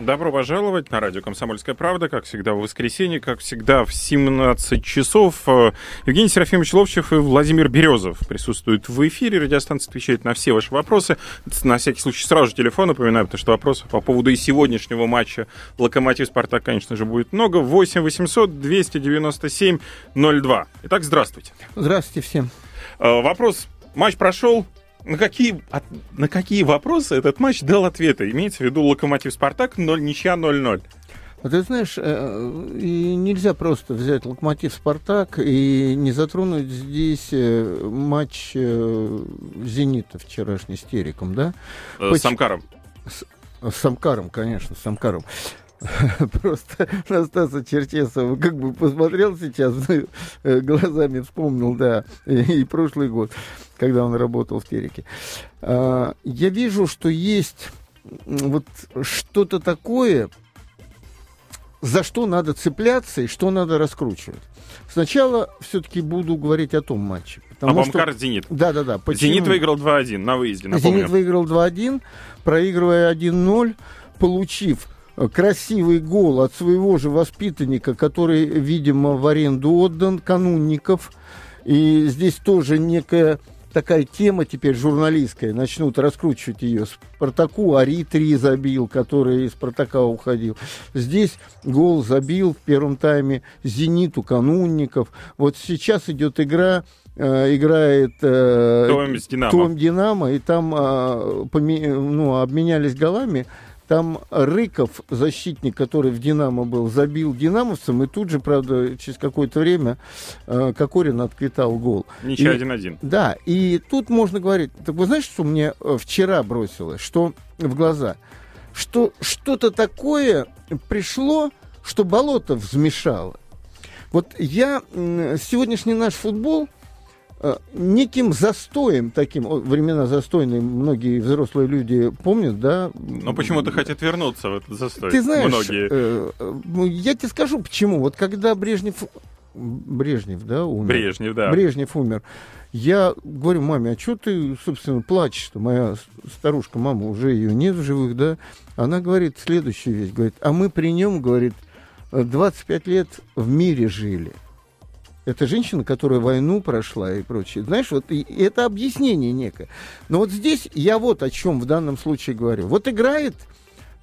Добро пожаловать на радио «Комсомольская правда». Как всегда, в воскресенье, как всегда, в 17 часов. Евгений Серафимович Ловчев и Владимир Березов присутствуют в эфире. Радиостанция отвечает на все ваши вопросы. На всякий случай сразу же телефон напоминаю, потому что вопросов по поводу и сегодняшнего матча «Локомотив-Спартак», конечно же, будет много. 8 800 297 02. Итак, здравствуйте. Здравствуйте всем. Э, Вопрос. Матч прошел, на какие, от- на какие вопросы этот матч дал ответы? Имеется в виду Локомотив Спартак 0, ничья 0-0. Вот ты знаешь, э, и нельзя просто взять Локомотив Спартак и не затронуть здесь э, матч э, Зенита вчерашний с Тереком, да? Э, Поч- С Амкаром. С Самкаром, конечно, с Самкаром. Просто на Стаса Черчесова как бы посмотрел сейчас, э, глазами вспомнил, да, и прошлый год, когда он работал в Тереке. А, Я вижу, что есть вот что-то такое, за что надо цепляться и что надо раскручивать. Сначала все-таки буду говорить о том матче. потому А что- Амкар Зенит. Да, да, да. Зенит выиграл 2-1 на выезде, напомню. Зенит выиграл 2-1, проигрывая 1-0, получив красивый гол от своего же воспитанника, который, видимо, в аренду отдан, Канунников. И здесь тоже некая такая тема теперь журналистская, начнут раскручивать ее. Спартаку Ари 3 забил, который из Спартака уходил. Здесь гол забил в первом тайме Зениту Канунников. Вот сейчас идет игра, э, играет э, Том Динамо. том Динамо, и там а, поме- ну, обменялись голами. Там Рыков, защитник, который в Динамо был, забил динамовцам, и тут же, правда, через какое-то время а, Кокорин отквитал гол. Ничья И- 1-1. Да, и тут можно говорить, так вы знаете, что мне э, вчера бросилось, что в глаза? Что что-то такое пришло, что болото взмешало. Вот я сегодняшний наш футбол э, неким застоем таким, времена застойные, многие взрослые люди помнят, да? Но почему-то хотят вернуться в этот застой. Ты знаешь, Многие. э, э, ну, я тебе скажу почему. Вот когда Брежнев, Брежнев, да, умер? Брежнев, да. Брежнев умер. Я говорю маме, а что ты, собственно, плачешь-то? Моя с- старушка, мама, уже ее нет в живых, да? Она говорит следующую вещь, говорит, а мы при нем, говорит, э, 25 лет в мире жили. Это женщина, которая войну прошла и прочее. Знаешь, вот и- это объяснение некое. Но вот здесь я вот о чем в данном случае говорю. Вот играет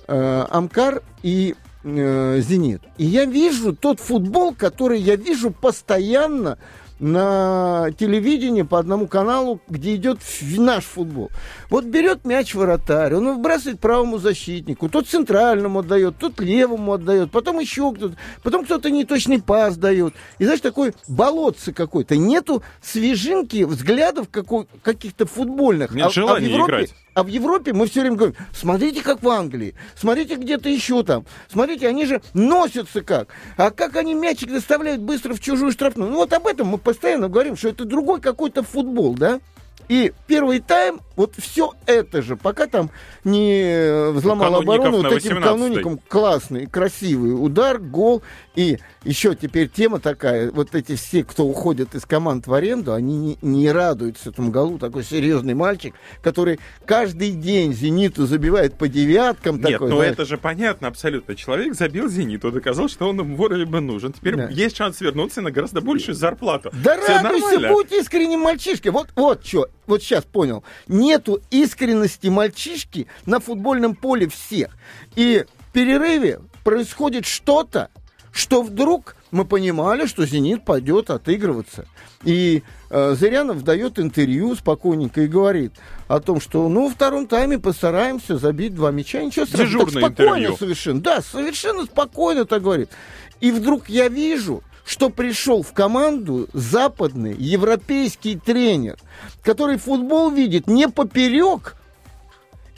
э, Амкар и э, Зенит. И я вижу тот футбол, который я вижу постоянно на телевидении по одному каналу, где идет наш футбол. Вот берет мяч вратарь, он выбрасывает правому защитнику, тот центральному отдает, тот левому отдает, потом еще кто-то, потом кто-то неточный пас дает. И знаешь, такой болотце какой-то. Нету свежинки, взглядов какой- каких-то футбольных. Нет в желания Европе- играть. А в Европе мы все время говорим, смотрите, как в Англии, смотрите, где-то еще там, смотрите, они же носятся как. А как они мячик доставляют быстро в чужую штрафную. Ну вот об этом мы постоянно говорим, что это другой какой-то футбол, да? И первый тайм, вот все это же, пока там не э, взломал Канунников оборону, вот этим 18-й. кануником классный, красивый удар, гол. И еще теперь тема такая, вот эти все, кто уходят из команд в аренду, они не, не радуются этому голу. Такой серьезный мальчик, который каждый день «Зениту» забивает по девяткам. Нет, такой, ну знаешь. это же понятно абсолютно. Человек забил Зениту, доказал, что он ему бы нужен. Теперь Да. есть шанс вернуться на гораздо большую зарплату. Да Всё радуйся, нормально. будь искренним мальчишкой. Вот, вот что, вот сейчас понял. Нету искренности мальчишки на футбольном поле всех. И в перерыве происходит что-то, что вдруг мы понимали, что «Зенит» пойдет отыгрываться. И э, Зырянов дает интервью спокойненько и говорит о том, что ну, во втором тайме постараемся забить два мяча. Ничего страшного. Дежурное так спокойно интервью. совершенно. Да, совершенно спокойно так говорит. И вдруг я вижу, что пришел в команду западный европейский тренер, который футбол видит не поперек,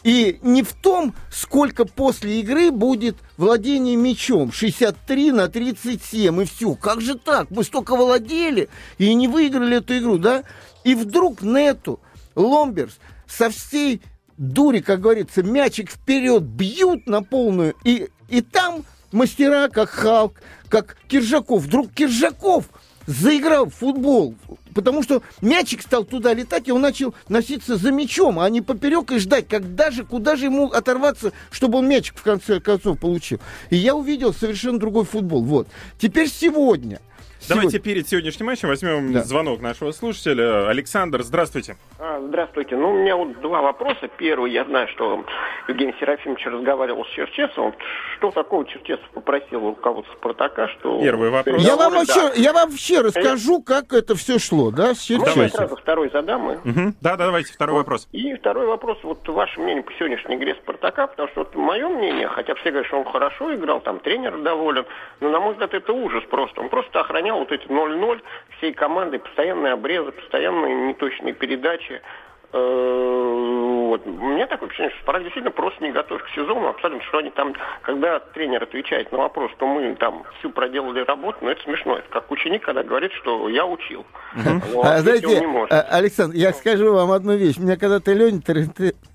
и не в том, сколько после игры будет владение мячом. 63 на 37, и все. Как же так? Мы столько владели и не выиграли эту игру, да? И вдруг Нету, Ломберс со всей дури, как говорится, мячик вперед бьют на полную. И, и там мастера, как Халк, как Киржаков. Вдруг Киржаков заиграл в футбол, потому что мячик стал туда летать, и он начал носиться за мячом, а не поперек и ждать, когда же, куда же ему оторваться, чтобы он мячик в конце концов получил. И я увидел совершенно другой футбол. Вот. Теперь сегодня Давайте Сегодня... перед сегодняшним матчем возьмем да. звонок нашего слушателя. Александр, здравствуйте. А, здравствуйте. Ну, у меня вот два вопроса. Первый, я знаю, что Евгений Серафимович разговаривал с Черчесовым. Что такого Черчесов попросил у кого-то Спартака, что... Первый вопрос. Я вам, да. вообще, я вам вообще расскажу, как это все шло, да, с Черчесовым. Можно сразу второй задам? Угу. Да, да, давайте второй вот. вопрос. И второй вопрос, вот ваше мнение по сегодняшней игре Спартака, потому что вот мое мнение, хотя все говорят, что он хорошо играл, там тренер доволен, но, на мой взгляд, это ужас просто. Он просто охранял вот эти 0-0 всей командой, постоянные обрезы, постоянные неточные передачи. Э, вот. У меня такое впечатление, что Спартак действительно просто не готов к сезону. Абсолютно, что они там, когда тренер отвечает на вопрос, что мы там всю проделали работу, но ну, это смешно. Это как ученик, когда говорит, что я учил. Но, а, знаете, а, Александр, я скажу вам одну вещь. Меня когда-то Леня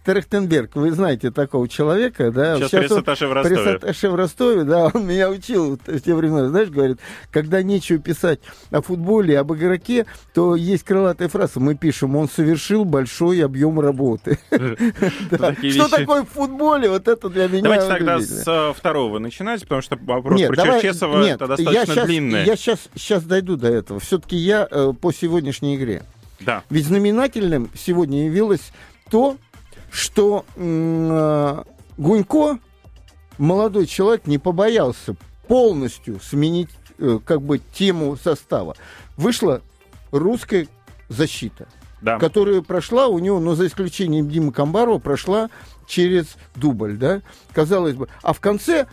Трехтенберг, вы знаете такого человека, да? Сейчас, Сейчас пресс-атташе в Ростове. Пресс-атташе в Ростове, да, он меня учил в те времена, знаешь, говорит, когда нечего писать о футболе, об игроке, то есть крылатая фраза, мы пишем, он совершил большой объем работы. Что такое в футболе, вот это для меня Давайте тогда с э, второго начинать, потому что вопрос про Черчесова это достаточно длинный. Я сейчас дойду до этого. Все-таки я э, по сегодняшней игре. Да. Ведь знаменательным сегодня явилось то, что э, Гунько, молодой человек, не побоялся полностью сменить как бы тему состава. Вышла русская защита, да. которая прошла у него, но за исключением Димы Камбарова, прошла через дубль, да, казалось бы. А в конце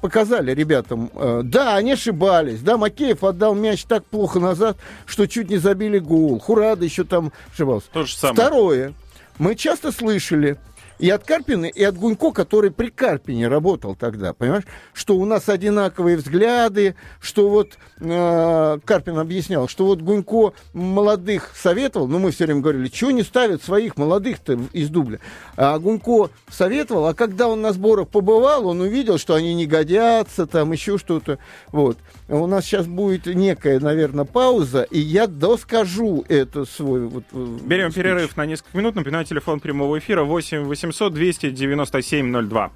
показали ребятам, э, да, они ошибались, да, Макеев отдал мяч так плохо назад, что чуть не забили гол. Хурада еще там ошибался. То же самое. Второе, мы часто слышали и от Карпина, и от Гунько, который при Карпине работал тогда, понимаешь, что у нас одинаковые взгляды, что вот э, Карпин объяснял, что вот Гунько молодых советовал, ну мы все время говорили, чего не ставят своих молодых-то из дубля, а Гунько советовал, а когда он на сборах побывал, он увидел, что они не годятся, там еще что-то, вот. У нас сейчас будет некая, наверное, пауза, и я доскажу это свой вот... Э, Берем спич. перерыв на несколько минут, напоминаю, телефон прямого эфира 8 8 800 297 02.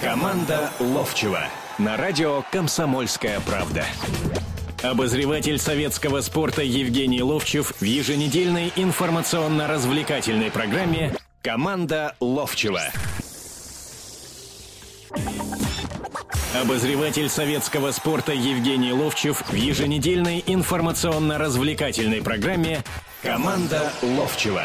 Команда Ловчева на радио «Комсомольская правда». Обозреватель советского спорта Евгений Ловчев в еженедельной информационно-развлекательной программе «Команда Ловчева». Обозреватель советского спорта Евгений Ловчев в еженедельной информационно-развлекательной программе «Команда Ловчева».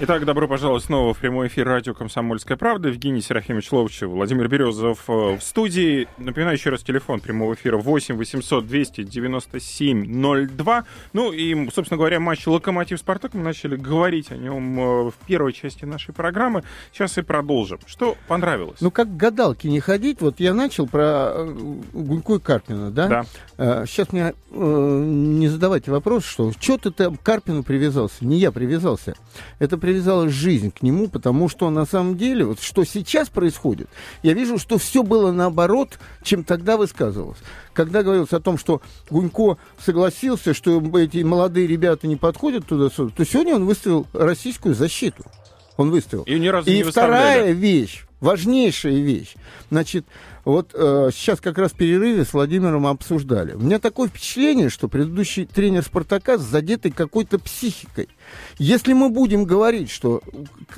Итак, добро пожаловать снова в прямой эфир радио «Комсомольская правда». Евгений Серафимович Ловчев, Владимир Березов э, в студии. Напоминаю еще раз телефон прямого эфира 8 800 297 02. Ну и, собственно говоря, матч «Локомотив-Спартак». Мы начали говорить о нем э, в первой части нашей программы. Сейчас и продолжим. Что понравилось? Ну, как гадалки не ходить. Вот я начал про э, Гунько и Карпина, да? Да. Сейчас мне не задавайте вопрос, что что ты там Карпину привязался? Не я привязался. Это привязалась жизнь к нему, потому что на самом деле, вот что сейчас происходит, я вижу, что все было наоборот, чем тогда высказывалось. Когда говорилось о том, что Гунько согласился, что эти молодые ребята не подходят туда, то сегодня он выставил российскую защиту. Он выставил. И, ни разу И не вторая вещь, важнейшая вещь. Значит, вот э, сейчас как раз в перерыве с Владимиром обсуждали. У меня такое впечатление, что предыдущий тренер «Спартака» с задетой какой-то психикой. Если мы будем говорить, что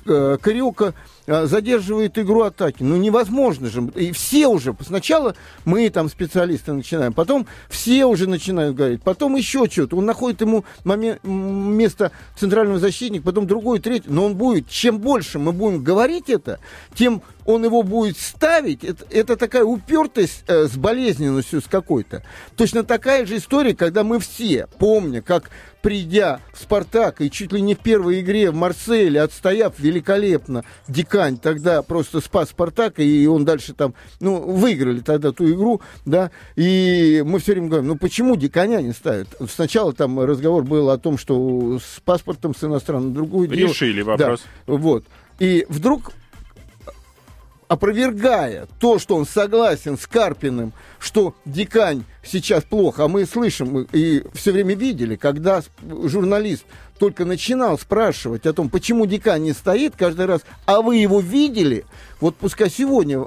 э, Кариока задерживает игру атаки, ну невозможно же. И все уже, сначала мы там специалисты начинаем, потом все уже начинают говорить, потом еще что-то. Он находит ему момент, место центрального защитника, потом другой, третий. Но он будет, чем больше мы будем говорить это, тем он его будет ставить. Это, это такая упертость э, с болезненностью с какой-то. Точно такая же история, когда мы все, помня, как придя в «Спартак» и чуть ли не в первой игре в Марселе, отстояв великолепно, Дикань тогда просто спас «Спартак», и он дальше там, ну, выиграли тогда ту игру, да, и мы все время говорим, ну, почему Диканя не ставят? Сначала там разговор был о том, что с паспортом с иностранным, другую Решили дело. вопрос. Да, вот. И вдруг опровергая то, что он согласен с Карпиным, что Дикань сейчас плохо, а мы слышим и все время видели, когда журналист только начинал спрашивать о том, почему Дикань не стоит каждый раз, а вы его видели, вот пускай сегодня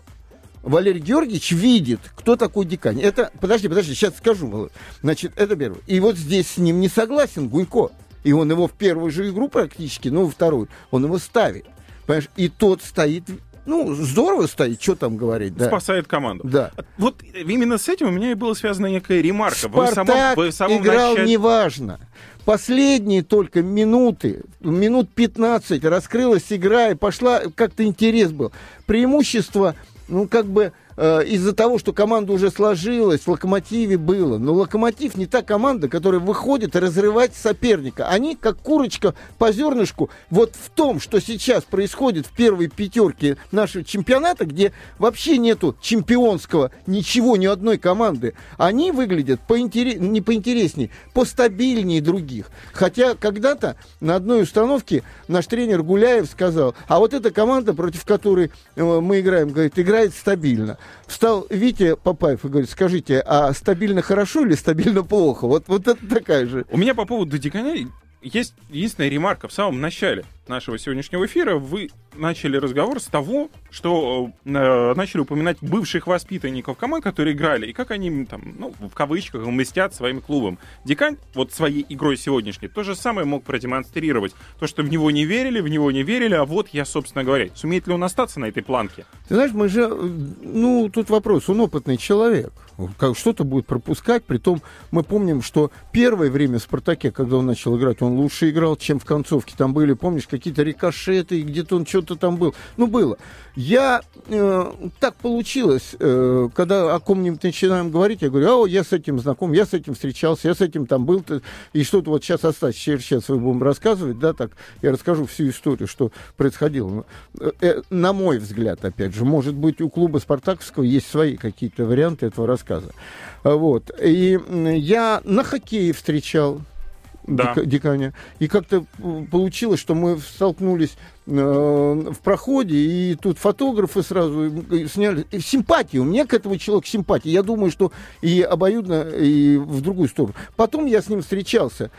Валерий Георгиевич видит, кто такой Дикань. Это, подожди, подожди, сейчас скажу. Значит, это первое. И вот здесь с ним не согласен Гунько. И он его в первую же игру практически, ну, во вторую, он его ставит. Понимаешь? И тот стоит ну, здорово стоит, что там говорить, да. Спасает команду. Да. Вот именно с этим у меня и была связана некая ремарка. Спартак вы самом, вы самом играл начале... неважно. Последние только минуты, минут 15 раскрылась игра и пошла, как-то интерес был. Преимущество, ну, как бы Э, из-за того, что команда уже сложилась, в «Локомотиве» было. Но «Локомотив» не та команда, которая выходит разрывать соперника. Они, как курочка по зернышку, вот в том, что сейчас происходит в первой пятерке нашего чемпионата, где вообще нету чемпионского ничего, ни одной команды, они выглядят поинтерес... не поинтереснее, постабильнее других. Хотя когда-то на одной установке наш тренер Гуляев сказал, а вот эта команда, против которой э, мы играем, говорит, играет стабильно. Встал Витя Папаев и говорит, скажите, а стабильно хорошо или стабильно плохо? Вот, вот это такая же. У меня по поводу Диконя есть единственная ремарка в самом начале нашего сегодняшнего эфира. Вы начали разговор с того, что э, начали упоминать бывших воспитанников команд, которые играли, и как они там, ну, в кавычках, мстят своим клубом. Дикань вот своей игрой сегодняшней то же самое мог продемонстрировать. То, что в него не верили, в него не верили, а вот я, собственно говоря, сумеет ли он остаться на этой планке? Ты знаешь, мы же, ну, тут вопрос, он опытный человек. Как что-то будет пропускать, притом мы помним, что первое время в «Спартаке», когда он начал играть, он лучше играл, чем в концовке. Там были, помнишь, какие-то рикошеты, где-то он что-то там был. Ну, было. Я, э, так получилось, э, когда о ком-нибудь начинаем говорить, я говорю, о, я с этим знаком, я с этим встречался, я с этим там был, и что-то вот сейчас осталось, сейчас вы будем рассказывать, да, так, я расскажу всю историю, что происходило. Э, э, на мой взгляд, опять же, может быть, у клуба Спартаковского есть свои какие-то варианты этого рассказа. Вот. И я на хоккее встречал да. деканя. И как-то получилось, что мы столкнулись э, в проходе, и тут фотографы сразу сняли. Симпатия, у меня к этому человеку симпатия. Я думаю, что и обоюдно, и в другую сторону. Потом я с ним встречался,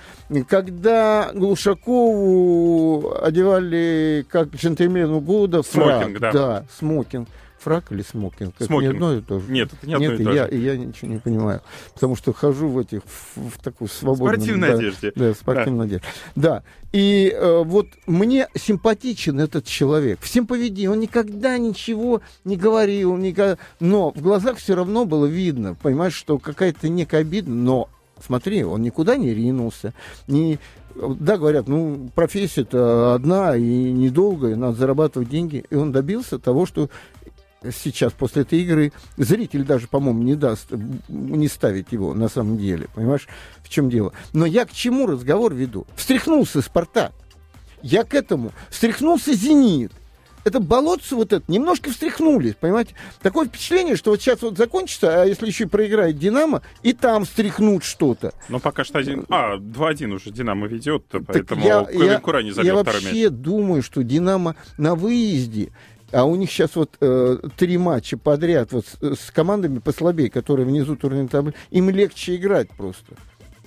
когда Глушакову одевали как джентльмену года. Смокинг, да. Да, смокинг фрак или смокинг? Это не одно и то же. Нет, это не одно Нет, и то я, же. я ничего не понимаю. Потому что хожу в этих, в, в такую свободную... Спортивной да, одежде. Да, в спортивной да. одежде. Да. И э, вот мне симпатичен этот человек. Всем поведением. Он никогда ничего не говорил, никогда... но в глазах все равно было видно, понимаешь, что какая-то некая обида, но смотри, он никуда не ринулся, не, да, говорят, ну, профессия-то одна и недолгая, надо зарабатывать деньги. И он добился того, что сейчас после этой игры зритель даже, по-моему, не даст, не ставить его на самом деле. Понимаешь, в чем дело? Но я к чему разговор веду? Встряхнулся Спартак. Я к этому. Встряхнулся Зенит. Это болотце вот это, немножко встряхнулись, понимаете? Такое впечатление, что вот сейчас вот закончится, а если еще проиграет Динамо, и там встряхнут что-то. Но пока что один... А, 2-1 уже Динамо ведет, поэтому я, я, не забил Я вообще мяч. думаю, что Динамо на выезде а у них сейчас вот э, три матча подряд вот с, с командами послабее, которые внизу турнирной таблицы, им легче играть просто.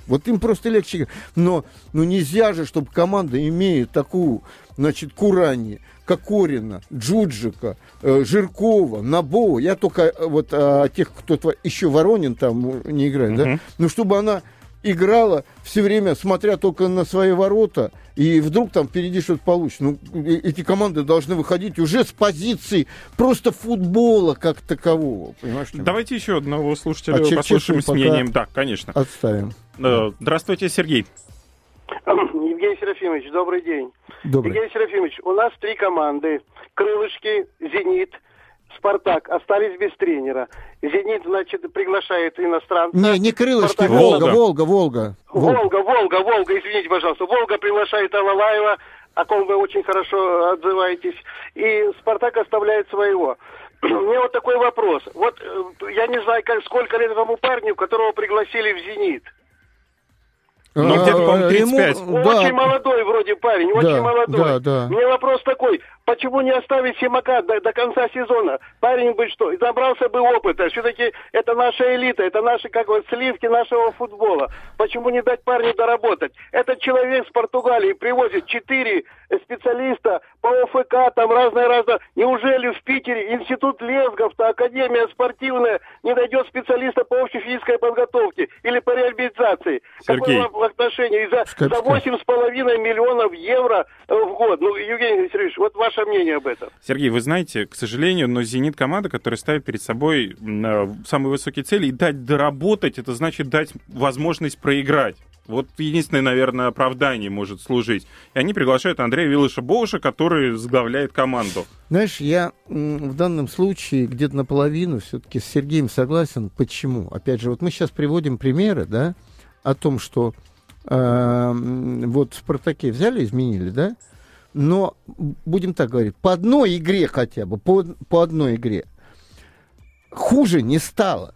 Вот им просто легче играть. Но ну нельзя же, чтобы команда, имея такую, значит, Курани, Кокорина, Джуджика, э, Жиркова, Набова, я только э, вот о тех, кто еще Воронин там не играет, uh-huh. да, но чтобы она играла все время, смотря только на свои ворота, и вдруг там впереди что-то получится. Ну, эти команды должны выходить уже с позиции просто футбола как такового. Понимаешь, Давайте еще одного слушателя а послушаем с мнением. Да, конечно. Отставим. Э, здравствуйте, Сергей. Евгений Серафимович, добрый день. Добрый. Евгений Серафимович, у нас три команды. Крылышки, Зенит, Спартак остались без тренера. Зенит, значит, приглашает иностранца. Не, не крылышки, Спартак... Волга, Волга, Волга. Волга, Волга, Волга, извините, пожалуйста. Волга приглашает Алалаева, о ком вы очень хорошо отзываетесь. И Спартак оставляет своего. У меня вот такой вопрос. Вот э, я не знаю, как, сколько лет этому парню, которого пригласили в «Зенит». А, где-то, по-моему, ему- 35. да. Очень молодой вроде парень, Да, очень молодой. да, да. Мне вопрос такой, почему не оставить Симака до, до конца сезона? Парень бы что, забрался бы опыта. Все-таки это наша элита, это наши, как вот, сливки нашего футбола. Почему не дать парню доработать? Этот человек с Португалии привозит четыре специалиста по ОФК, там разное-разное. Неужели в Питере институт Лезгов-то, академия спортивная, не найдет специалиста по общей физической подготовке или по реабилитации? Сергей. Какое вам отношение? И за, за 8,5 миллионов евро э, в год. Ну, Евгений Сергеевич, вот ваше мнение об этом. Сергей, вы знаете, к сожалению, но «Зенит» команда, которая ставит перед собой э, самые высокие цели, и дать доработать, это значит дать возможность проиграть. Вот единственное, наверное, оправдание может служить. И они приглашают Андрея Виллыша Боуша, который возглавляет команду. Знаешь, я в данном случае где-то наполовину все-таки с Сергеем согласен. Почему? Опять же, вот мы сейчас приводим примеры, да, о том, что э, вот в «Спартаке» взяли, изменили, да, но, будем так говорить, по одной игре хотя бы, по, по одной игре, хуже не стало.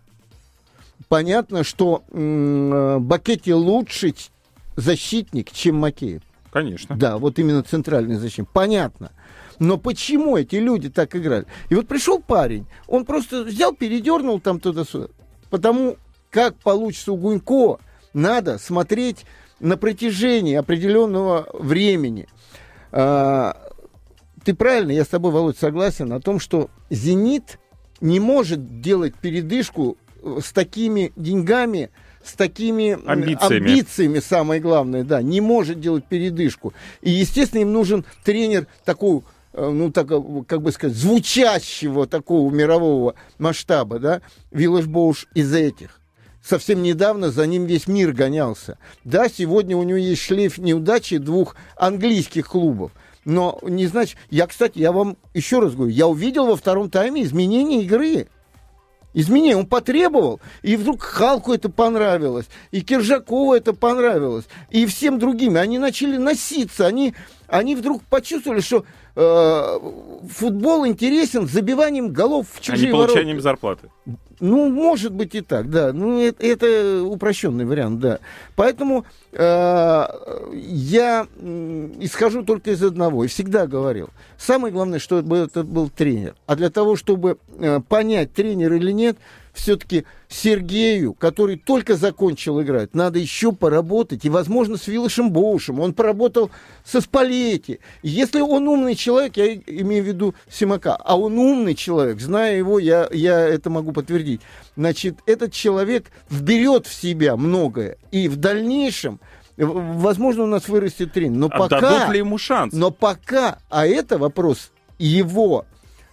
Понятно, что м, э, Бакетти лучше защитник, чем Макеев. Конечно. Да, вот именно центральный защитник. Понятно. Но почему эти люди так играли? И вот пришел парень, он просто взял, передернул там туда-сюда. Потому как получится у Гунько, надо смотреть на протяжении определенного времени. А, ты правильно, я с тобой, Володь, согласен о том, что «Зенит» не может делать передышку э, с такими деньгами, с такими Амбициями. амбициями, самое главное, да, не может делать передышку. И, естественно, им нужен тренер такого, э, ну, так, как бы сказать, звучащего такого мирового масштаба, да, Виллаж Боуш из этих. Совсем недавно за ним весь мир гонялся. Да, сегодня у него есть шлейф неудачи двух английских клубов. Но не значит... Я, кстати, я вам еще раз говорю, я увидел во втором тайме изменение игры. Изменение он потребовал, и вдруг Халку это понравилось, и Киржакову это понравилось, и всем другим. Они начали носиться, они, они вдруг почувствовали, что э, футбол интересен забиванием голов в А чужие не ворота. получением зарплаты. Ну, может быть и так, да. Ну, это, это упрощенный вариант, да. Поэтому э, я исхожу только из одного. И всегда говорил. Самое главное, чтобы это был тренер. А для того, чтобы э, понять, тренер или нет, все-таки Сергею, который только закончил играть, надо еще поработать. И, возможно, с Вилышем Боушем. Он поработал со Спалетти. Если он умный человек, я имею в виду Симака, а он умный человек, зная его, я, я это могу подтвердить. Значит, этот человек вберет в себя многое. И в дальнейшем, возможно, у нас вырастет тренер. Но Отдадут пока... ли ему шанс? Но пока, а это вопрос его,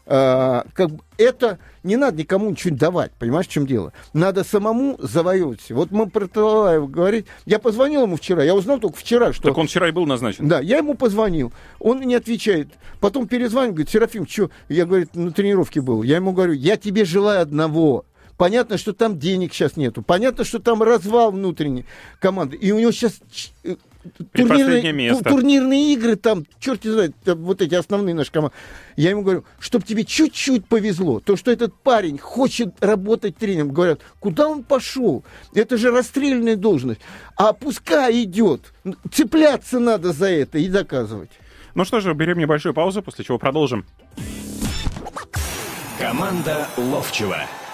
э, как бы, это не надо никому ничего давать, понимаешь, в чем дело? Надо самому завоевывать. Вот мы про Талалаева говорить, я позвонил ему вчера, я узнал только вчера, что... Так он вчера и был назначен. Да, я ему позвонил, он не отвечает. Потом перезвонил, говорит, Серафим, что? Я, говорит, на тренировке был. Я ему говорю, я тебе желаю одного. Понятно, что там денег сейчас нету. Понятно, что там развал внутренней команды. И у него сейчас э, Предпоследнее место. ту- турнирные игры там, черт не знает, вот эти основные наши команды. Я ему говорю, чтобы тебе чуть-чуть повезло, то, что этот парень хочет работать тренером, говорят, куда он пошел? Это же расстрельная должность. А пускай идет. Цепляться надо за это и доказывать. Ну что же, берем небольшую паузу, после чего продолжим. Команда Ловчева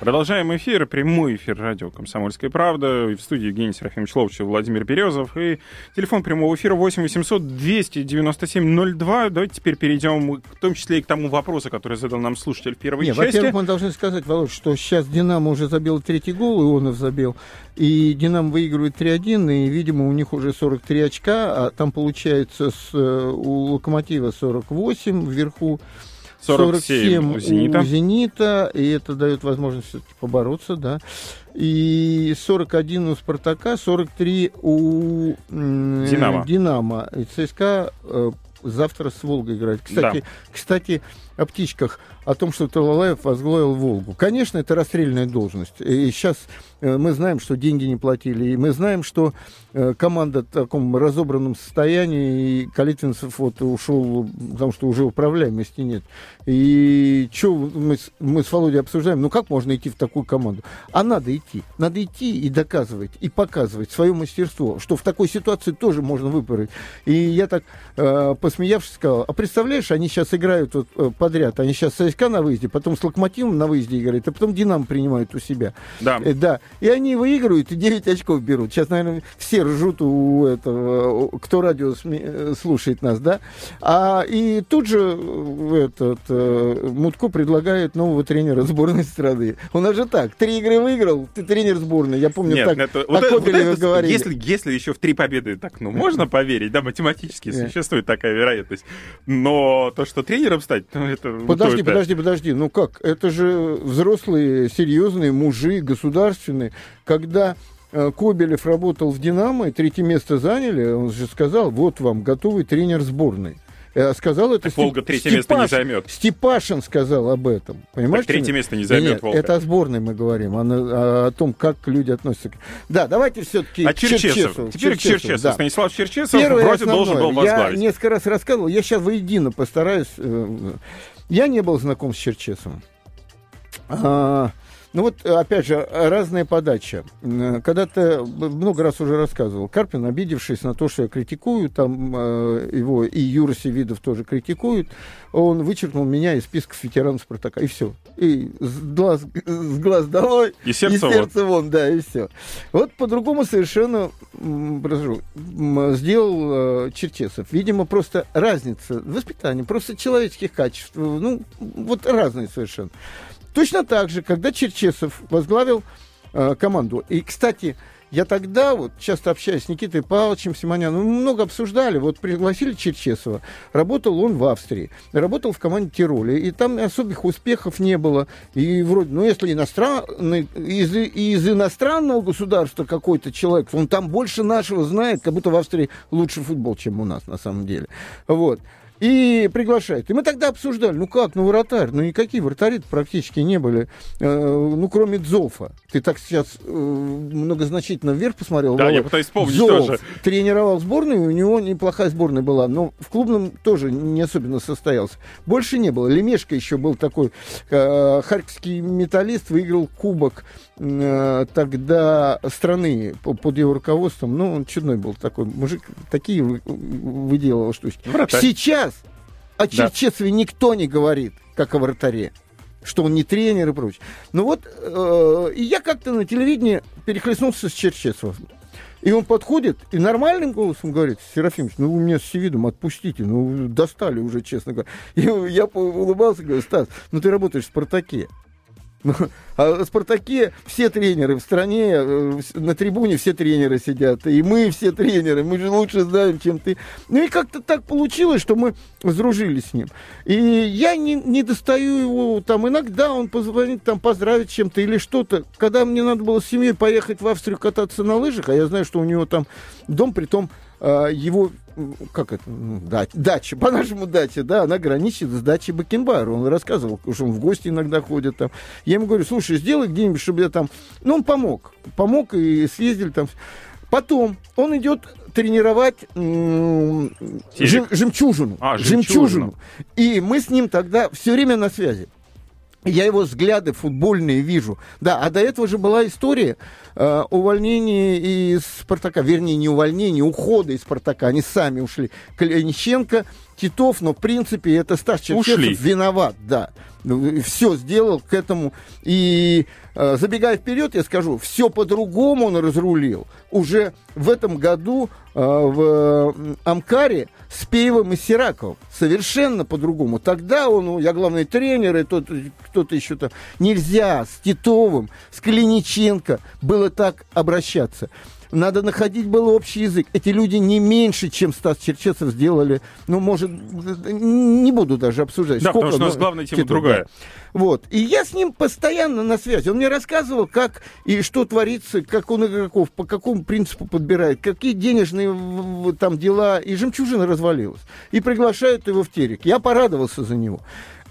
Продолжаем эфир, прямой эфир радио «Комсомольская правда». И в студии Евгений Серафимович Ловчев, Владимир Березов. И телефон прямого эфира 8 800 297 02. Давайте теперь перейдем в том числе и к тому вопросу, который задал нам слушатель в первой Не, части. во-первых, мы должны сказать, Володь, что сейчас Динамо уже забил третий гол, Ионов забил, и Динамо выигрывает 3-1, и, видимо, у них уже 43 очка, а там получается с, э, у Локомотива 48 вверху, 47 у «Зенита». у «Зенита», и это дает возможность все-таки побороться, да. И 41 у «Спартака», 43 у «Динамо». «Динамо». И ЦСКА э, завтра с Волгой играть. Кстати, да. кстати, о птичках, о том, что Талалаев возглавил Волгу. Конечно, это расстрельная должность. И сейчас э, мы знаем, что деньги не платили, и мы знаем, что э, команда в таком разобранном состоянии, и Калитвинцев вот ушел, потому что уже управляемости нет. И что мы, мы с Володей обсуждаем, ну как можно идти в такую команду? А надо идти. Надо идти и доказывать, и показывать свое мастерство, что в такой ситуации тоже можно выпороть. И я так, э, посмеявшись, сказал, а представляешь, они сейчас играют вот, э, подряд. Они сейчас ЦСКА на выезде, потом с Локомотивом на выезде играют, а потом Динамо принимают у себя. Да. Э, да. И они выигрывают и 9 очков берут. Сейчас, наверное, все ржут у этого, кто радио э, слушает нас, да. А, и тут же э, этот Мутко предлагает нового тренера сборной страны. У нас же так, три игры выиграл, ты тренер сборной. Я помню, Нет, так это, вот о вот это, говорили. Если, если еще в три победы, так, ну, можно поверить, да, математически существует такая вероятность. Но то, что тренером стать, ну, это... Подожди, подожди, подожди. Ну как? Это же взрослые, серьезные мужи, государственные. Когда э, Кобелев работал в «Динамо», и третье место заняли, он же сказал, вот вам готовый тренер сборной. Э, сказал это... Так Волга третье Степаш... место не займет. Степашин сказал об этом. Понимаешь? Так третье место не займет Нет, Волга. Это о сборной мы говорим, о, о, о том, как люди относятся к... Да, давайте все-таки а Черчесов. Черчесов. Теперь Черчесов, к Черчесову. Да. Станислав Черчесов Первое вроде основное. должен был возглавить. Я несколько раз рассказывал, я сейчас воедино постараюсь... Э, я не был знаком с Черчесовым. А, ну вот, опять же, разная подача. Когда-то, много раз уже рассказывал, Карпин, обидевшись на то, что я критикую, там э, его и Юра Севидов тоже критикуют, он вычеркнул меня из списков ветеранов Спартака, и все. И с глаз, с глаз долой, и сердце, и сердце вон. вон, да, и все. Вот по-другому совершенно прошу, сделал э, Черчесов. Видимо, просто разница воспитания, просто человеческих качеств, ну, вот разные совершенно. Точно так же, когда Черчесов возглавил э, команду. И, кстати, я тогда вот часто общаюсь с Никитой Павловичем Симоняном, мы много обсуждали, вот пригласили Черчесова, работал он в Австрии, работал в команде Тироли, и там особых успехов не было, и вроде, ну если иностранный, из, из иностранного государства какой-то человек, он там больше нашего знает, как будто в Австрии лучше футбол, чем у нас на самом деле, вот. И приглашает. И мы тогда обсуждали, ну как, ну вратарь, ну никакие вратари практически не были, э, ну кроме Дзофа. Ты так сейчас э, многозначительно вверх посмотрел. Да, я пытаюсь вспомнить Зов тоже. тренировал сборную, у него неплохая сборная была, но в клубном тоже не особенно состоялся. Больше не было. Лемешка еще был такой, э, харьковский металлист, выиграл кубок тогда страны под его руководством. Ну, он чудной был такой мужик, такие выделывал штучки. Вратарь. Сейчас о Черчесове да. никто не говорит, как о вратаре что он не тренер и прочее. Ну вот, э, и я как-то на телевидении перехлестнулся с Черчесовым. И он подходит и нормальным голосом говорит, Серафимович, ну вы меня с Севидом отпустите, ну достали уже, честно говоря. И я улыбался, говорю, Стас, ну ты работаешь в «Спартаке». Ну, а «Спартаке» все тренеры в стране, э, на трибуне все тренеры сидят, и мы все тренеры, мы же лучше знаем, чем ты. Ну и как-то так получилось, что мы сдружились с ним. И я не, не достаю его, там иногда он позвонит, там поздравить чем-то или что-то. Когда мне надо было с семьей поехать в Австрию кататься на лыжах, а я знаю, что у него там дом, при том а, его, как это, ну, дача, дача, по-нашему дача, да, она граничит с дачей Бакенбайра. Он рассказывал, что он в гости иногда ходит там. Я ему говорю, слушай, сделай где-нибудь, чтобы я там... Ну, он помог. Помог и съездили там. Потом он идет тренировать м- жем, жемчужину, а, жемчужину. Жемчужину. И мы с ним тогда все время на связи. Я его взгляды футбольные вижу. Да, а до этого же была история э, увольнения из «Спартака». Вернее, не увольнения, ухода из «Спартака». Они сами ушли. Калиниченко, Титов, но, в принципе, это Стас Черчесов виноват, да. Ну, все сделал к этому. И э, забегая вперед, я скажу, все по-другому он разрулил. Уже в этом году э, в Амкаре с Пеевым и Сираковым. Совершенно по-другому. Тогда он, ну, я главный тренер, и тот, кто-то еще там. Нельзя с Титовым, с Калиниченко было так обращаться. Надо находить был общий язык. Эти люди не меньше, чем Стас Черчесов сделали, ну, может, не буду даже обсуждать. Да, сколько, потому что у нас главная тема титул, другая. да. Вот. И я с ним постоянно на связи. Он мне рассказывал, как и что творится, как он игроков, по какому принципу подбирает, какие денежные там дела. И жемчужина развалилась. И приглашают его в терек. Я порадовался за него.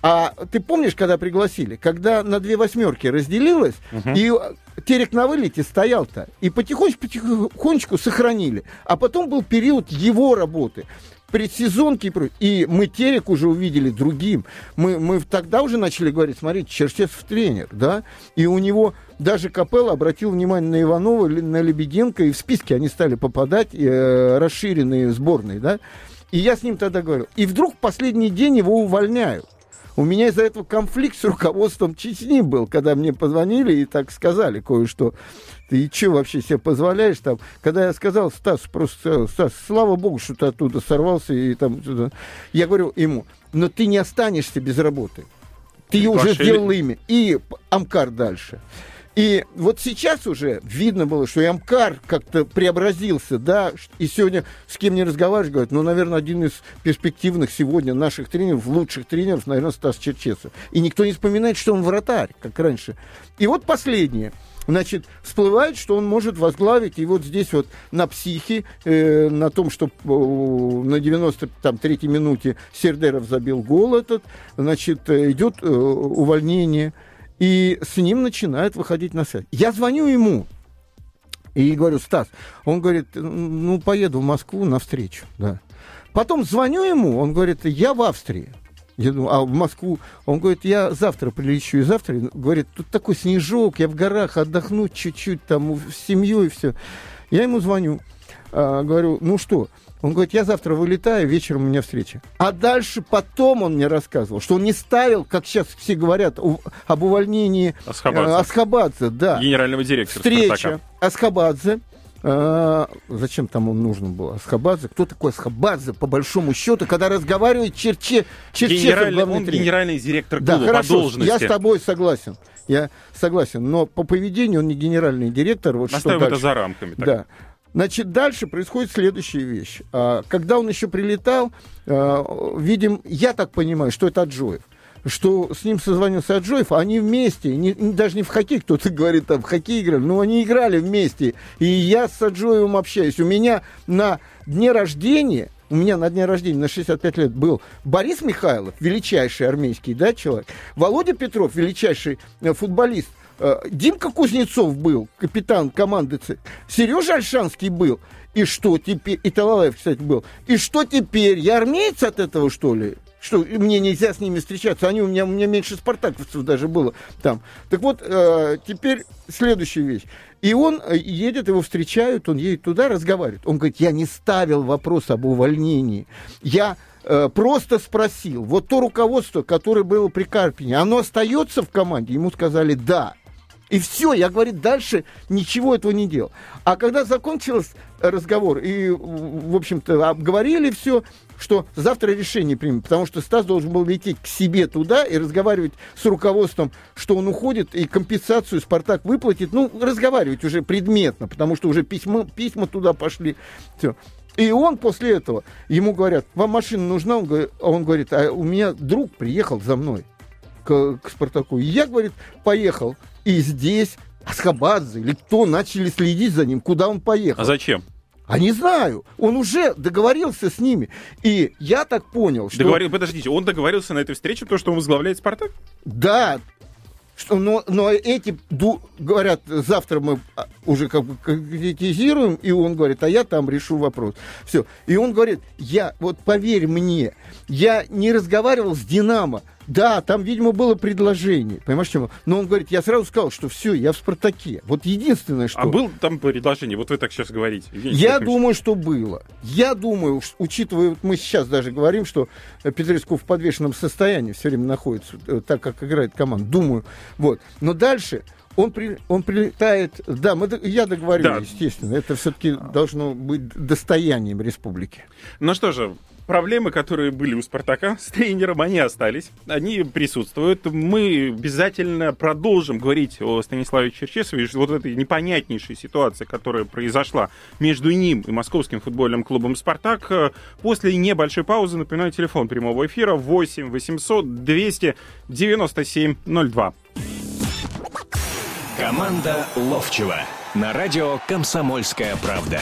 А ты помнишь, когда пригласили? Когда на две восьмерки разделилось, и терек на вылете стоял-то, и потихонечку-потихонечку сохранили. А потом был период его работы предсезонки и мы Терек уже увидели другим. Мы, мы тогда уже начали говорить, смотрите, Черчесов тренер, да, и у него даже Капелла обратил внимание на Иванова, на Лебеденко, и в списке они стали попадать, э, расширенные сборные, да. И я с ним тогда говорил. И вдруг в последний день его увольняют. У меня из-за этого конфликт с руководством Чечни был, когда мне позвонили и так сказали кое-что. Ты что вообще себе позволяешь там? Когда я сказал, Стас, просто сказал, Стас, слава богу, что ты оттуда сорвался и там туда. Я говорю ему, но ты не останешься без работы. Ты уже Пошли. сделал имя. И Амкар дальше. И вот сейчас уже видно было, что и Амкар как-то преобразился, да, и сегодня с кем не разговариваешь, говорят, ну, наверное, один из перспективных сегодня наших тренеров, лучших тренеров, наверное, Стас Черчесов. И никто не вспоминает, что он вратарь, как раньше. И вот последнее. Значит, всплывает, что он может возглавить, и вот здесь вот на психе, э, на том, что э, на 93-й минуте Сердеров забил гол этот, значит, э, идет э, увольнение, и с ним начинают выходить на связь. Я звоню ему, и говорю, Стас, он говорит, ну, поеду в Москву навстречу, да. Потом звоню ему, он говорит, я в Австрии. Я думаю, а в Москву? Он говорит, я завтра прилечу и завтра. Говорит, тут такой снежок, я в горах отдохну чуть-чуть, там, с семьей и все. Я ему звоню, а, говорю, ну что? Он говорит, я завтра вылетаю, вечером у меня встреча. А дальше потом он мне рассказывал, что он не ставил, как сейчас все говорят, об увольнении Асхабадзе. э, Асхабадзе, да. Генерального директора Встреча «Спартака». Асхабадзе. А, зачем там он нужен был? Асхабадзе. Кто такой Асхабадзе, по большому счету, когда разговаривает Черче, Черчесов, Генеральный, он тренер? генеральный директор Да, клуба по хорошо, должности. я с тобой согласен. Я согласен, но по поведению он не генеральный директор. Вот что Оставим это дальше? за рамками. так. Да. Значит, дальше происходит следующая вещь. А, Когда он еще прилетал, а, видим, я так понимаю, что это Аджоев что с ним созвонился Аджоев, они вместе, не- даже не в хоккей, кто-то говорит, там, в хоккей играли, но они играли вместе. И я с Аджоевым общаюсь. У меня на дне рождения, у меня на дне рождения на 65 лет был Борис Михайлов, величайший армейский да, человек, Володя Петров, величайший э, футболист, Димка Кузнецов был, капитан команды. Сережа Альшанский был. И что теперь? И Талалаев, кстати, был. И что теперь? Я армеец от этого, что ли? Что мне нельзя с ними встречаться? Они у меня, у меня меньше спартаковцев даже было там. Так вот, э, теперь следующая вещь. И он э, едет, его встречают, он едет туда, разговаривает. Он говорит, я не ставил вопрос об увольнении. Я э, просто спросил, вот то руководство, которое было при Карпине, оно остается в команде? Ему сказали, да. И все, я, говорит, дальше ничего этого не делал. А когда закончился разговор, и, в общем-то, обговорили все, что завтра решение примем, потому что Стас должен был лететь к себе туда и разговаривать с руководством, что он уходит, и компенсацию Спартак выплатит, ну, разговаривать уже предметно, потому что уже письма, письма туда пошли. Все. И он после этого, ему говорят, вам машина нужна? Он говорит, он говорит, а у меня друг приехал за мной к, к Спартаку. И я, говорит, поехал. И здесь Асхабадзе или кто начали следить за ним, куда он поехал. А зачем? А не знаю. Он уже договорился с ними. И я так понял, что... Договорил, подождите, он договорился на этой встрече, то, что он возглавляет «Спартак»? Да, что, но, но эти ду- говорят, завтра мы а, уже как бы конкретизируем, и он говорит, а я там решу вопрос. Все. И он говорит, я, вот поверь мне, я не разговаривал с Динамо. Да, там, видимо, было предложение. Понимаешь, чему? Но он говорит, я сразу сказал, что все, я в Спартаке. Вот единственное, что... А был там предложение? Вот вы так сейчас говорите. Евгений Я Серафимович. думаю, что было. Я думаю, учитывая, вот мы сейчас даже говорим, что э, Петрецков в подвешенном состоянии все время находится, э, так как играет команда. Думаю, вот. Но дальше он, при, он прилетает... Да, мы, я договорю, Да. естественно. Это все-таки должно быть достоянием республики. Ну что же, проблемы, которые были у Спартака с тренером, они остались, они присутствуют. Мы обязательно продолжим говорить о Станиславе Черчесове, вот этой непонятнейшей ситуации, которая произошла между ним и московским футбольным клубом «Спартак». После небольшой паузы, напоминаю, телефон прямого эфира 8 800 297 02. Команда Ловчева на радио «Комсомольская правда».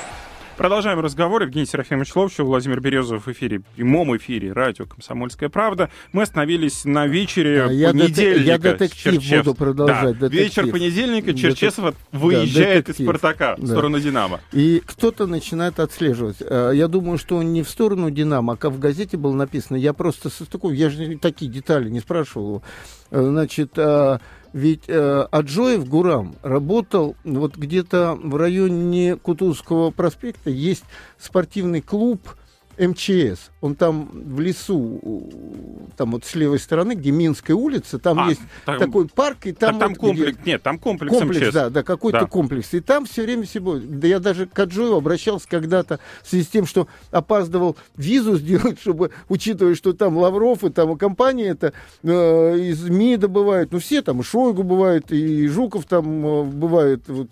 Продолжаем разговор. Евгений Серафимович Ловчев, Владимир Березов в эфире, в прямом эфире радио «Комсомольская правда». Мы остановились на вечере А, я понедельника. дет- я детектив Черчесов. буду продолжать, Да, детектив. Вечер понедельника Черчесов выезжает из детектив. «Спартака» в Да. сторону «Динамо». И кто-то начинает отслеживать. Э, Я думаю, что он не в сторону Динамо, а как в газете было написано. Я просто состыкую, я же такие детали не спрашивал. Э, Значит, э, ведь э, Аджоев Гурам работал вот где-то в районе Кутузовского проспекта. Есть спортивный клуб МЧС. Он там в лесу, там вот с левой стороны, где Минская улица, там А, есть там- такой парк, и там, там вот комплекс, где- нет, там комплекс, Комплекс, МЧС. да, да, какой-то Да. комплекс. И там все время всего. Да я даже к Аджоеву обращался когда-то в связи с тем, что опаздывал визу сделать, чтобы, учитывая, что там Лавров и там и компания это э, из МИ добывают. Ну, все там, и Шойгу бывает, и Жуков там э, бывает. Вот,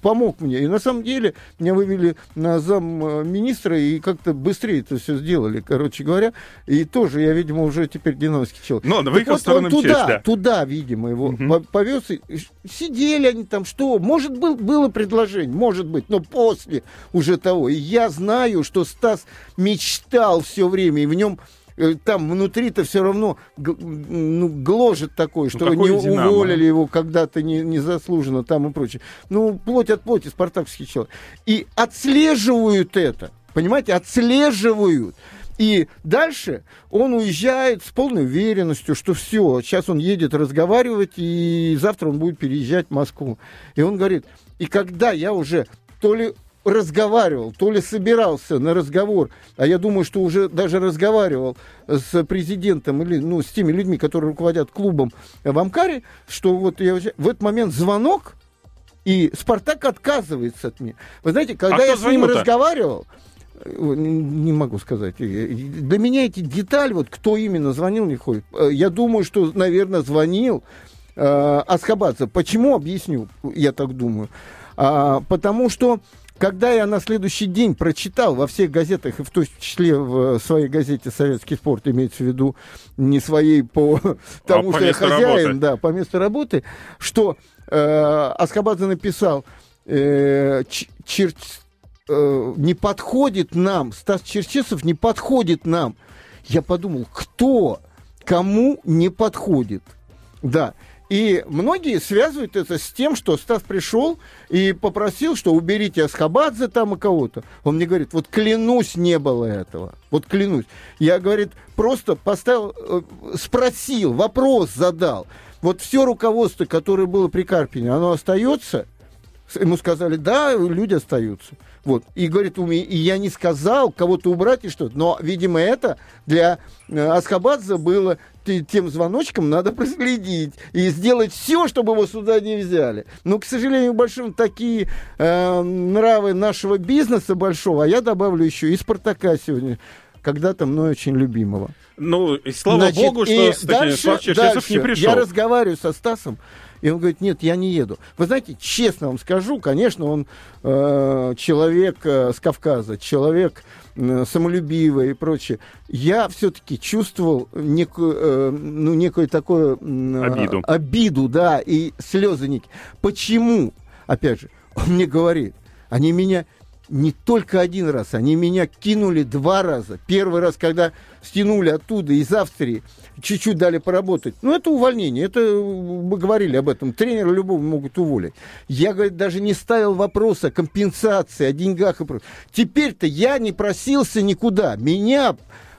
помог мне. И на самом деле меня вывели на зам э, министра и как-то быстрее это все сделали, короче говоря. И тоже я, видимо, уже теперь динамовский человек. Но выехал в вот он туда, да. туда, видимо, его по- повез. и Сидели они там, что? Может, был, было предложение, может быть, но после уже того. И я знаю, что Стас мечтал все время, и в нем э, там внутри-то все равно ну, гложет такое, что какое не «Динамо»? уволили его когда-то не- незаслуженно там и прочее. Ну, плоть от плоти, спартаковский человек. И отслеживают это, понимаете, отслеживают. И дальше он уезжает с полной уверенностью, что все, сейчас он едет разговаривать, и завтра он будет переезжать в Москву. И он говорит, и когда я уже то ли разговаривал, то ли собирался на разговор, а я думаю, что уже даже разговаривал с президентом или ну, с теми людьми, которые руководят клубом в Амкаре, что вот я в этот момент звонок, и Спартак отказывается от меня. Вы знаете, когда А я с ним разговаривал, не могу сказать. Для меня эти детали, вот кто именно звонил, не ходит. Э, Я думаю, что, наверное, звонил э, Асхабадзе. Почему? Объясню, я так думаю. А, потому что когда я на следующий день прочитал во всех газетах, и в том числе в своей газете «Советский спорт», имеется в виду не своей по тому, А что я хозяин, работы. да, по месту работы, что э, Аскабадзе написал, э, Чер- э, не подходит нам, Стас Черчесов не подходит нам. Я подумал, кто, кому не подходит. Да. И многие связывают это с тем, что Стас пришел и попросил, что уберите Асхабадзе там и кого-то. Он мне говорит, вот клянусь, не было этого. Вот клянусь. Я, говорит, просто поставил, э, спросил, вопрос задал. Вот все руководство, которое было при Карпине, оно остается? Ему сказали, да, люди остаются. Вот. И говорит, и я не сказал кого-то убрать и что-то. Но, видимо, это для э, Асхабадзе было те- тем звоночком надо проследить и сделать все, чтобы его сюда не взяли. Но, к сожалению, большим такие э, нравы нашего бизнеса большого, а я добавлю еще и Спартака сегодня, когда-то мной очень любимого. Ну, и слава Значит, богу, что и Станислав Черчесов не дальше пришел. Я разговариваю со Стасом, и он говорит, нет, я не еду. Вы знаете, честно вам скажу, конечно, он э, человек э, с Кавказа, человек э, самолюбивый и прочее. Я все-таки чувствовал некую, э, ну, некую такую... э, Обиду. Обиду, да, и слезы некие. Почему? Опять же, он мне говорит, они меня не только один раз, они меня кинули два раза. Первый раз, когда стянули оттуда, из Австрии, чуть-чуть дали поработать. Ну, это увольнение, это мы говорили об этом. Тренера любого могут уволить. Я, говорит, даже не ставил вопроса о компенсации, о деньгах и прочее. Теперь-то я не просился никуда. Меня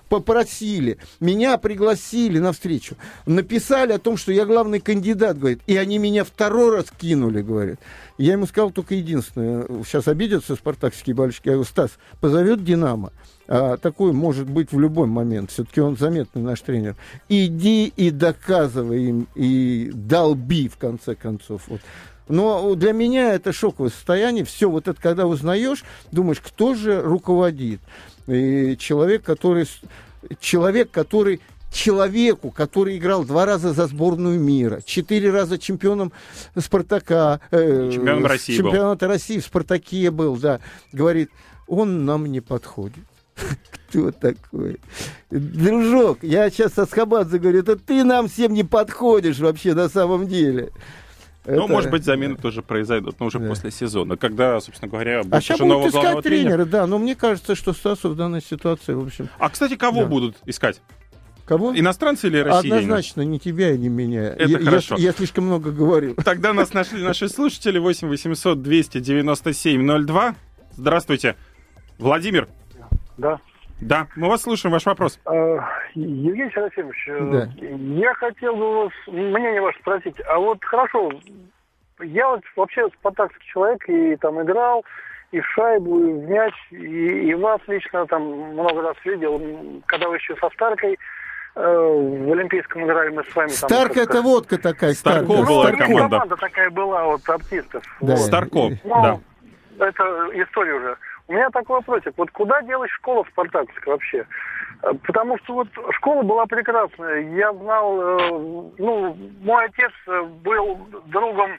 попросили, меня пригласили на встречу, написали о том, что я главный кандидат, говорит, и они меня второй раз кинули, говорит. Я ему сказал только единственное. Сейчас обидятся спартакские болельщики. Я говорю, Стас, позовет «Динамо». А, такой может быть в любой момент. Все-таки он заметный наш тренер. Иди и доказывай им, и долби, в конце концов. Вот. Но для меня это шоковое состояние. Все вот это, когда узнаешь, думаешь, кто же руководит. И человек, который, человек, который человеку, который играл два раза за сборную мира, четыре раза чемпионом Спартака, э, чемпионом России чемпионата был. России в Спартаке был, да, говорит, он нам не подходит. Кто такой? Дружок, я сейчас Аскабадзе говорю, это ты нам всем не подходишь вообще на самом деле. Ну, это... может быть, замены тоже произойдут, но уже да. после сезона, когда, собственно говоря, будет а сейчас будут искать тренера, да, но мне кажется, что Стасу в данной ситуации, в общем... А, кстати, кого да. будут искать? Кого? Иностранцы или россияне? Однозначно, не тебя и не меня. Это я, хорошо. Я, я слишком много говорю. Тогда нас нашли наши слушатели 8 800 297 02. Здравствуйте. Владимир. Да. Да, мы вас слушаем, ваш вопрос. А, Евгений Серафимович, э, да. я хотел бы вас, мнение ваше спросить. А вот хорошо, я вот вообще спартакский человек и там играл, и в шайбу, и в мяч, и, и вас лично там много раз видел, когда вы еще со Старкой в Олимпийском играли мы с вами. Старка это водка такая. Старко ну, была команда. команда такая была вот артистов. Да. Вот. Старко, ну, да. Это история уже. У меня такой вопросик. Вот куда делась школа спартаковская вообще? Э, потому что вот школа была прекрасная. Я знал, э, ну, мой отец э, был другом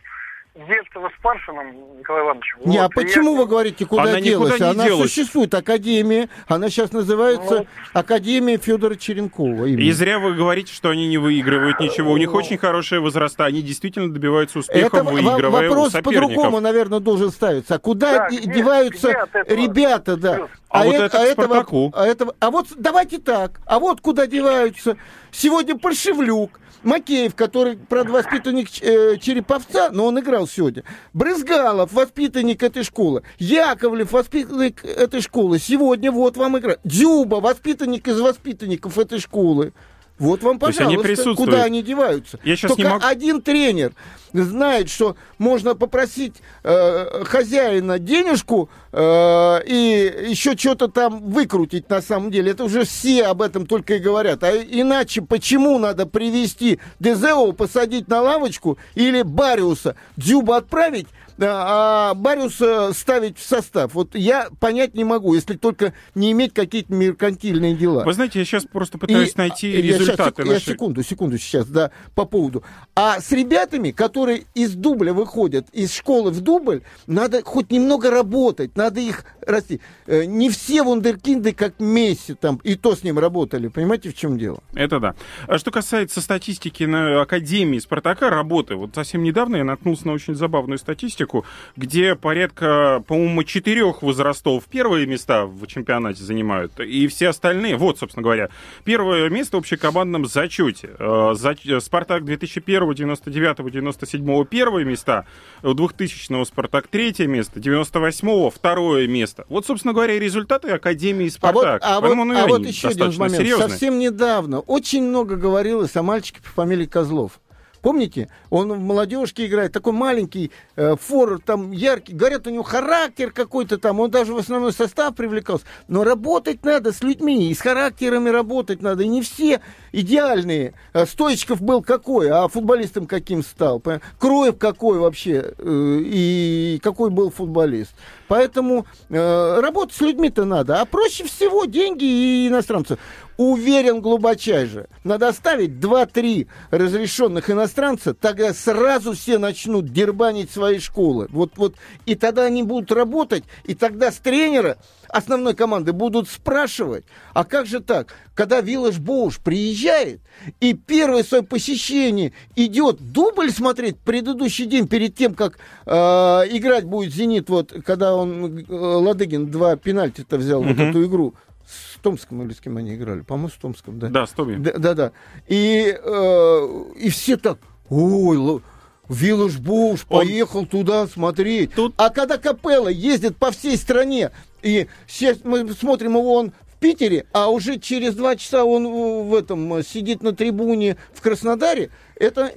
детства с Паршином Николаем Ивановичем. Не, а вот, а почему я... вы говорите, куда она делась? Она делась. существует, Академия. Она сейчас называется ну, Академия Федора Черенкова. Именно. И зря вы говорите, что они не выигрывают ничего. У них очень хорошие возраста. Они действительно добиваются успеха, Это выигрывая вопрос по-другому, наверное, должен ставиться. А куда да, деваются ребята, да? А, а вот это, это, а, этого, а, этого, а вот давайте так. А вот куда деваются. Сегодня Польшевлюк, Макеев, который, правда, воспитанник э, Череповца, но он играл сегодня. Брызгалов, воспитанник этой школы. Яковлев, воспитанник этой школы. Сегодня вот вам игра. Дзюба, воспитанник из воспитанников этой школы. Вот вам, пожалуйста, они куда они деваются. Я сейчас Только не могу... один тренер знает, что можно попросить э, хозяина денежку э, и еще что-то там выкрутить на самом деле. Это уже все об этом только и говорят. А иначе почему надо привести Дезео, посадить на лавочку или Бариуса Дзюба отправить а Бариуса ставить в состав. Вот я понять не могу, если только не иметь какие-то меркантильные дела. Вы знаете, я сейчас просто пытаюсь и, найти я результаты. Сейчас, наши... Я секунду, секунду сейчас, да, по поводу. А с ребятами, которые из дубля выходят, из школы в дубль, надо хоть немного работать, надо их расти. Э, не все вундеркинды, как Месси, там, и то с ним работали. Понимаете, в чем дело? Это да. А что касается статистики на Академии Спартака, работы, вот совсем недавно я наткнулся на очень забавную статистику, статистику, где порядка, по-моему, четырех возрастов первые места в чемпионате занимают, и все остальные, вот, собственно говоря, первое место в общекомандном зачете. Э, Спартак 2001, 99, 97 первое места, у 2000 Спартак третье место, 98 второе место. Вот, собственно говоря, результаты Академии Спартак. А вот, а вот, а вот еще один момент. Серьезные. Совсем недавно очень много говорилось о мальчике по фамилии Козлов. Помните? Он в молодежке играет, такой маленький, э, форвард, там яркий. Говорят, у него характер какой-то там, он даже в основной состав привлекался. Но работать надо с людьми, и с характерами работать надо. И не все идеальные. А Стоечков был какой, а футболистом каким стал? Кроев какой вообще, э, и какой был футболист. Поэтому э, работать с людьми-то надо. А проще всего деньги и иностранцев. Уверен глубочайше. Надо оставить 2-3 разрешенных иностранца, тогда сразу все начнут дербанить свои школы. Вот, вот, и тогда они будут работать, и тогда с тренера основной команды будут спрашивать, а как же так, когда Виллаж Боуш приезжает, и первое свое посещение идет дубль смотреть предыдущий день перед тем, как э, играть будет «Зенит», вот, когда он, э, Ладыгин, два пенальти-то взял, uh-huh. вот эту игру, с Томском или с кем они играли? По-моему, с Томском, да? Да, с Томи. Да, да. да. И, э, и все так, ой, Виллаж Боуш Он... поехал туда смотреть. Тут... А когда Капелла ездит по всей стране, и сейчас мы смотрим его, он в Питере, а уже через два часа он в этом сидит на трибуне в Краснодаре, это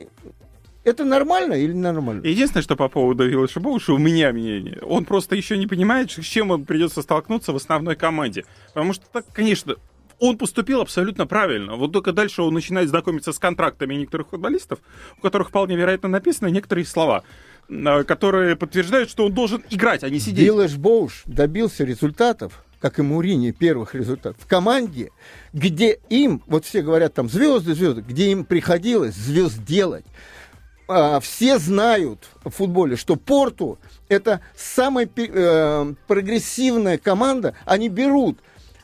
Это нормально или нормально? Единственное, что по поводу Виллаша Боуша, у меня мнение. Он просто еще не понимает, с чем он придется столкнуться в основной команде. Потому что, так, конечно, он поступил абсолютно правильно. Вот только дальше он начинает знакомиться с контрактами некоторых футболистов, у которых вполне вероятно написаны некоторые слова, э, которые подтверждают, что он должен играть, а не сидеть. Виллаш Боуш добился результатов, как и Мурини, первых результатов, в команде, где им, вот все говорят там звезды, звезды, где им приходилось звезд делать. А, все знают в футболе, что Порту это самая э, прогрессивная команда. Они берут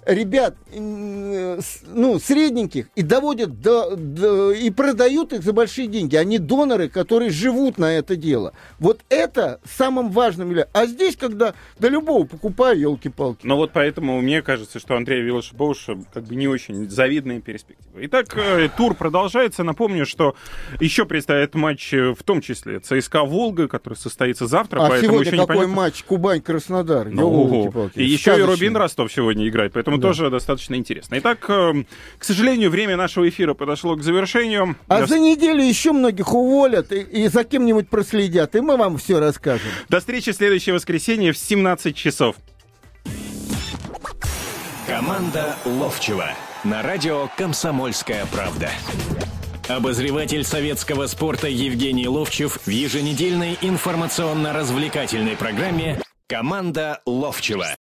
ребят, ну, средненьких, и доводят до, до, и продают их за большие деньги. Они доноры, которые живут на это дело. Вот это самым важным. А здесь, когда до любого покупаю, елки-палки. Но вот поэтому мне кажется, что Андрей Виллаш Боуш как бы не очень завидная перспектива. Итак, э, тур продолжается. Напомню, что еще предстоит матч, э, в том числе ЦСКА Волга, который состоится завтра. А поэтому сегодня еще какой непонятно... матч? Кубань-Краснодар. Ну, и еще и Рубин Ростов сегодня играет. Поэтому да. тоже достаточно интересно. Итак, э, к сожалению, время нашего эфира подошло к завершению. А До... за неделю еще многих уволят и, и за кем-нибудь проследят, и мы вам все расскажем. До встречи в следующее воскресенье в 17 часов. Команда Ловчева на радио «Комсомольская правда». Обозреватель советского спорта Евгений Ловчев в еженедельной информационно-развлекательной программе «Команда Ловчева».